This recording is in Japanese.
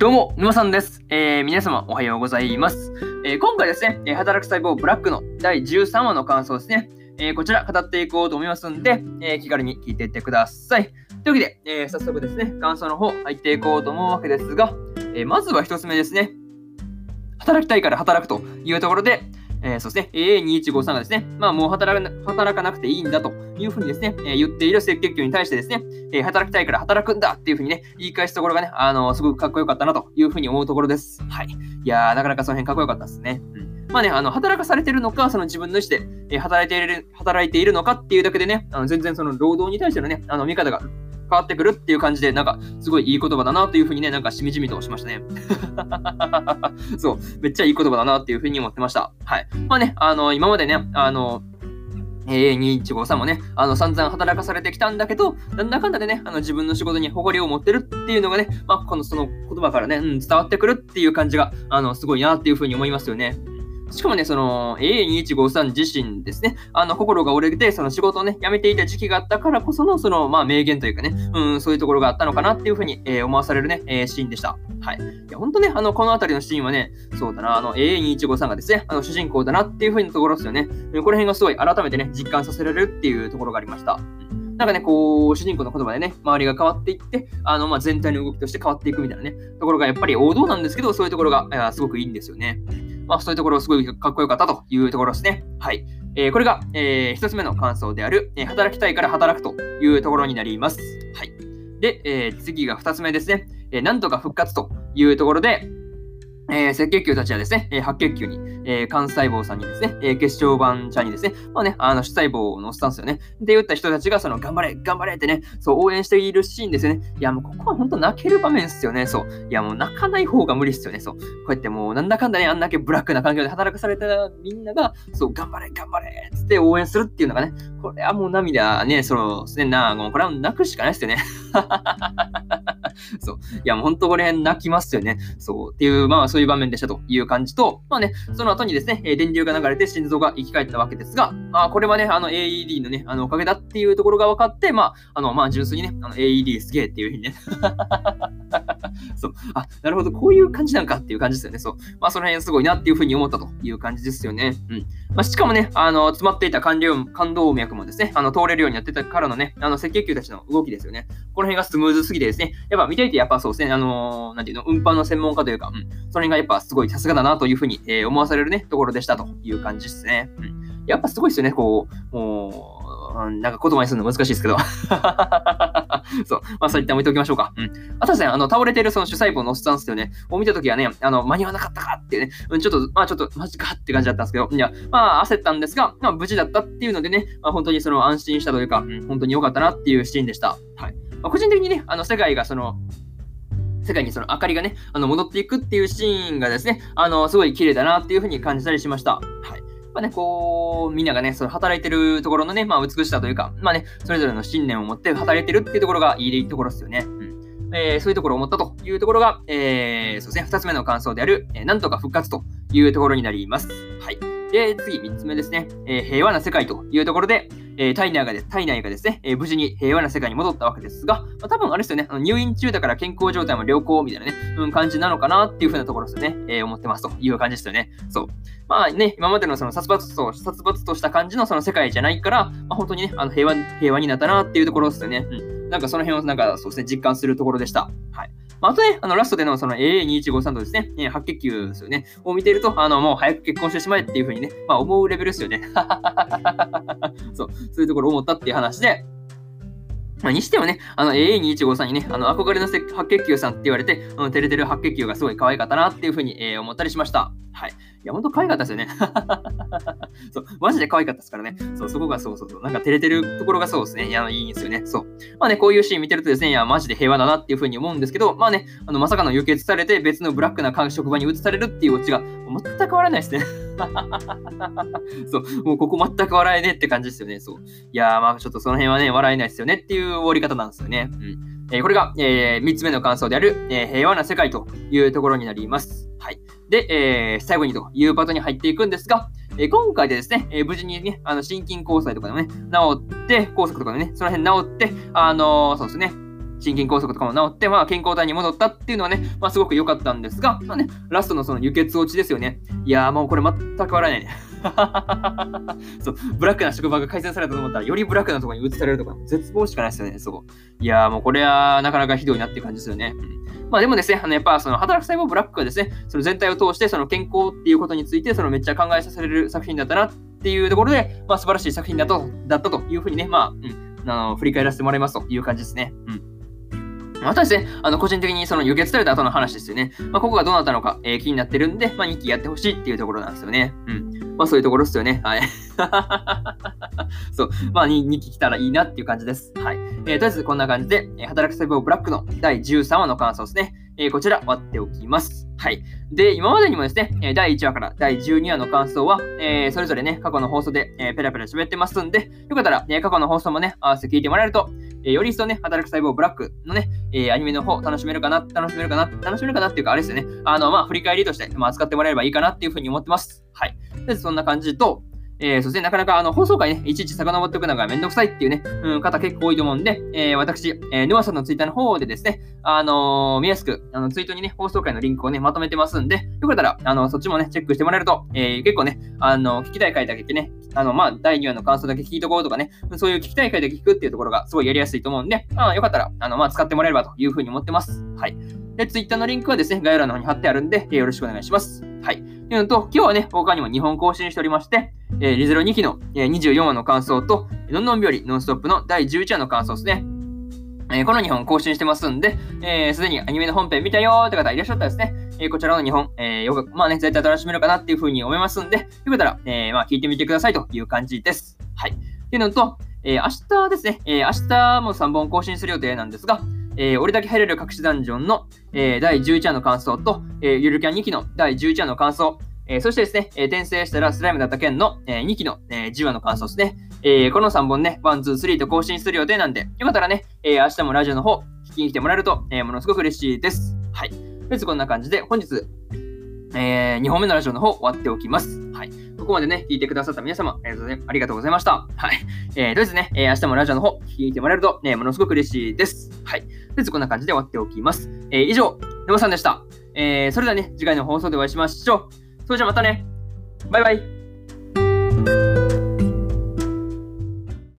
どうも、沼さんです。えー、皆様おはようございます。えー、今回ですね、働く細胞ブラックの第13話の感想ですね。えーこちら語っていこうと思いますんで、え気軽に聞いていってください。というわけで、え早速ですね、感想の方入っていこうと思うわけですが、えまずは一つ目ですね。働きたいから働くというところで、えーそうですね、AA2153 がですね、まあもう働かなくていいんだというふうにですね、えー言っている赤血球に対してですね、えー働きたいから働くんだっていうふうにね、言い返すところがね、あのーすごくかっこよかったなというふうに思うところです。はい。いやー、なかなかその辺かっこよかったですね。うん。まあね、あの、働かされてるのか、その自分の意思で、えー働いている、働いているのかっていうだけでね、あの全然その労働に対してのね、あの、見方が変わってくるっていう感じで、なんか、すごいいい言葉だなというふうにね、なんかしみじみとしましたね。そう、めっちゃいい言葉だなっていうふうに思ってました。はい。まあね、あの、今までね、あの、えー、2153もね、あの、散々働かされてきたんだけど、なんだかんだでね、あの、自分の仕事に誇りを持ってるっていうのがね、まあ、この、その言葉からね、うん、伝わってくるっていう感じが、あの、すごいなっていうふうに思いますよね。しかもね、その、AA2153 自身ですね、あの、心が折れて、その仕事をね、辞めていた時期があったからこその、その、まあ、名言というかね、うん、そういうところがあったのかなっていうふうに、えー思わされるね、えーシーンでした。はい。いや、ほんとね、あの、このあたりのシーンはね、そうだな、あの、AA2153 がですね、あの、主人公だなっていうふうなところですよね。この辺がすごい改めてね、実感させられるっていうところがありました。なんかね、こう、主人公の言葉でね、周りが変わっていって、あの、まあ、全体の動きとして変わっていくみたいなね、ところがやっぱり王道なんですけど、そういうところが、いやすごくいいんですよね。まあ、そういうところすごいかっこよかったというところですね。はい。えーこれが、えー一つ目の感想である、えー働きたいから働くというところになります。はい。で、えー次が二つ目ですね。えーなんとか復活というところで、えー赤血球たちはですね、えー白血球に、えー幹細胞さんにですね、えー血小板ちゃんにですね、まあね、あの、主細胞のスタンスよね。で、言った人たちが、その、頑張れ、頑張れってね、そう、応援しているシーンですよね。いや、もう、ここは本当泣ける場面ですよね。そう。いや、もう、泣かない方が無理っすよね。そう。こうやってもう、なんだかんだね、あんだけブラックな環境で働かされたみんなが、そう、頑張れ、頑張れつって応援するっていうのがね、これはもう涙ね、その、すね、な、もう、これは泣くしかないですよね。そう。いや、もう本当これ泣きますよね。そう。っていう、まあそういう場面でしたという感じと、まあね、その後にですね、え電流が流れて心臓が生き返ったわけですが、まあこれはね、あの AED のね、あのおかげだっていうところが分かって、まあ、あの、まあ純粋にね、あの AED すげえっていうふうにね。そう。あ、なるほど、こういう感じなんかっていう感じですよね。そう。まあその辺すごいなっていうふうに思ったという感じですよね。うん。まあしかもね、あの、詰まっていた感動感動脈もですね、あの、通れるようになってたからのね、あの、赤血球たちの動きですよね。この辺がスムーズすぎてですね、やっぱ見ていてやっぱそうですね、あのーなんていうの、運搬の専門家というか、うん、その辺がやっぱすごいさすがだなというふうに、えー思わされるね、ところでしたという感じですね。うん。やっぱすごいですよね、こう、もう、うんなんか言葉にするの難しいですけど。そう。まあ、そういった置いておきましょうか。うん。あとですね、あの、倒れてるその主細胞のスタンスというね、を見たときはね、あの、間に合わなかったかってね、うん、ちょっと、まあ、ちょっと、マジかって感じだったんですけど、いや、まあ、焦ったんですが、まあ、無事だったっていうのでね、まあ、本当にその安心したというか、うん、本当に良かったなっていうシーンでした。はい。まあ、個人的にね、あの、世界がその、世界にその明かりがね、あの戻っていくっていうシーンがですね、あの、すごい綺麗だなっていうふうに感じたりしました。はい。まあね、こう、みんながね、その働いてるところのね、まあ美しさというか、まあね、それぞれの信念を持って働いてるっていうところがいいところですよね。うん。えーそういうところを思ったというところが、えーそうですね、二つ目の感想である、えーなんとか復活というところになります。はい。で、次、三つ目ですね、えー平和な世界というところで、えー体内がで体内がですね、えー無事に平和な世界に戻ったわけですが、まあ、多分あれですよね、あの入院中だから健康状態も良好みたいなね、うん、感じなのかなっていう風なところですよね、えー思ってますという感じですよね。そう。まあね、今までのその殺伐と殺伐とした感じのその世界じゃないから、まあ、本当にね、あの平和平和になったなっていうところですよね。うん。なんかその辺をなんかそうですね、実感するところでした。はい。まあ、とね、あのラストでのその AA2153 とですね、えー白血球ですよね、を見てると、あのもう早く結婚してしまえっていうふうにね、まあ思うレベルですよね。そう、そういうところ思ったっていう話で、まあ、にしてもね、あの AA2153 にね、あの憧れのせ白血球さんって言われて、あの照れてる白血球がすごい可愛かったなっていう風に、えー思ったりしました。はい。いや、ほんと可愛かったですよね。そう、マジで可愛かったですからね。そう、そこがそうそうそう、なんか照れてるところがそうですね。いや、いいんですよね。そう。まあね、こういうシーン見てるとですね、いや、マジで平和だなっていう風に思うんですけど、まあね、あの、まさかの輸血されて別のブラックな職場に移されるっていうオチが全く変わらないですね。そう、もうここ全く笑えねえって感じですよね。そう。いやー、まあちょっとその辺はね、笑えないですよねっていう終わり方なんですよね。うん。えーこれが、え3つ目の感想である、えー平和な世界というところになります。はい。で、えー最後にというパートに入っていくんですが、えー今回でですね、えー無事にね、あの心筋梗塞とかでもね、治って、梗塞とかでね、その辺治って、あのそうですね、心筋梗塞とかも治って、まあ、健康体に戻ったっていうのはね、まあ、すごく良かったんですが、まあね、ラストのその輸血落ちですよね。いやー、もうこれ全く笑えないね。そう、ブラックな職場が改善されたと思ったら、よりブラックなところに移されるとか、絶望しかないですよね、そう。いやー、もうこれはなかなかひどいなっていう感じですよね。うんまあでもですね、あのやっぱその働く細胞ブラックがですね、その全体を通してその健康っていうことについてそのめっちゃ考えさせられる作品だったなっていうところで、まあ素晴らしい作品だとだったというふうにね、まあ、うん、あの振り返らせてもらいますという感じですね。うん。またですね、あの、個人的にその輸血された後の話ですよね。まあ、ここがどうなったのか、えー、気になってるんで、まあ、2期やってほしいっていうところなんですよね。うん。まあ、そういうところですよね。はい。そう。まあ2、2期来たらいいなっていう感じです。はい。えー、とりあえずこんな感じで、えー、働く細胞ブラックの第13話の感想ですね。えー、こちら割っておきます。はい。で、今までにもですね、第1話から第12話の感想は、えー、それぞれね、過去の放送で、えー、ペラペラ喋ってますんで、よかったら、ね、過去の放送もね、合わせて聞いてもらえると、えー、より一層ね、働く細胞ブラックのね、えー、アニメの方楽しめるかな、楽しめるかな、楽しめるかなっていうか、あれですよね。あの、まあ、振り返りとして、まあ、扱ってもらえればいいかなっていうふうに思ってます。はい。で、そんな感じと、えー、そしてなかなかあの放送回ね、いちいち遡っておくのがめんどくさいっていうね、うん、方結構多いと思うんで、えー、私、えー、沼さんのツイッターの方でですね、あのー、見やすく、あの、ツイートにね、放送回のリンクをね、まとめてますんで、よかったら、あの、そっちもね、チェックしてもらえると、えー、結構ね、あの、聞きたい回だけね、あの、まあ、第2話の感想だけ聞いとこうとかね、そういう聞きたい回だけ聞くっていうところがすごいやりやすいと思うんで、あ、よかったら、あの、まあ、使ってもらえればというふうに思ってます。はい。で、ツイッターのリンクはですね、概要欄の方に貼ってあるんで、えー、よろしくお願いします。はい。というのと、今日はね、他にも2本更新しておりまして、えー、リゼロ2期の、えー、24話の感想と、のんのんびよりノンストップの第11話の感想ですね。えー、この2本更新してますんで、す、えー、で、にアニメの本編見たよーって方いらっしゃったらですね、えー、こちらの2本、えー、よく、まあね、絶対楽しめるかなっていうふうに思いますんで、よかったら、えー、まあ聞いてみてくださいという感じです。はい。っていうのと、えー、明日ですね、えー、明日も3本更新する予定なんですが、えー、俺だけ入れる隠しダンジョンの、えー、第11話の感想と、えー、ゆるキャン2期の第11話の感想、え、そしてですね、え、転生したらスライムだった件の、え、2期の、え、10話の感想ですね。え、この3本ね、1、2、3と更新する予定なんで、よかったらね、え、明日もラジオの方、聞きに来てもらえると、え、ものすごく嬉しいです。はい。とりあえずこんな感じで、本日、えー、2本目のラジオの方終わっておきます。はい。ここまでね、聞いてくださった皆様、ありがとうございました。はい。えー、とりあえずね、えー、明日もラジオの方、聞いてもらえると、ね、ものすごく嬉しいです。はい。とりあえずこんな感じで終わっておきます。えー、以上、沼さんでした。えー、それではね、次回の放送でお会いしましょう。それじゃあまたね。バイバイ。